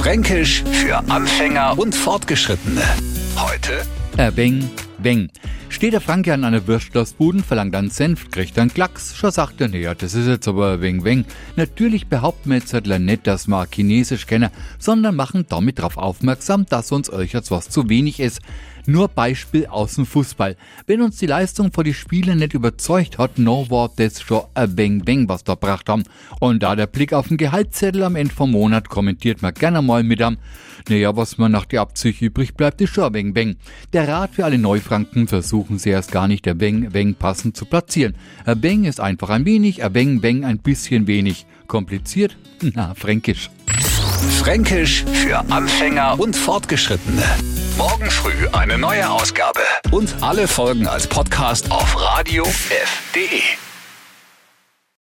Fränkisch für Anfänger und Fortgeschrittene. Heute Äh, beng. Steht der Franke an einer Würstlersbuden, verlangt einen Senf, kriegt einen Klacks. Schon sagt er, naja, das ist jetzt aber weng, weng. Natürlich behaupten wir jetzt halt nicht, dass wir Chinesisch kennen, sondern machen damit darauf aufmerksam, dass uns euch jetzt was zu wenig ist. Nur Beispiel aus dem Fußball. Wenn uns die Leistung vor die Spiele nicht überzeugt hat, no war das schon ein Bang Bang, was da gebracht haben. Und da der Blick auf den Gehaltszettel am Ende vom Monat kommentiert man gerne mal mit am, naja, was man nach der Abzüge übrig bleibt, ist schon ein Bang Bang. Der Rat für alle Neufranken versuchen sie erst gar nicht, der Bang Bang passend zu platzieren. Ein Bang ist einfach ein wenig, ein Bang Bang ein bisschen wenig. Kompliziert? Na, fränkisch. Fränkisch für Anfänger und Fortgeschrittene. Morgen früh eine neue Ausgabe. Und alle Folgen als Podcast auf radiof.de.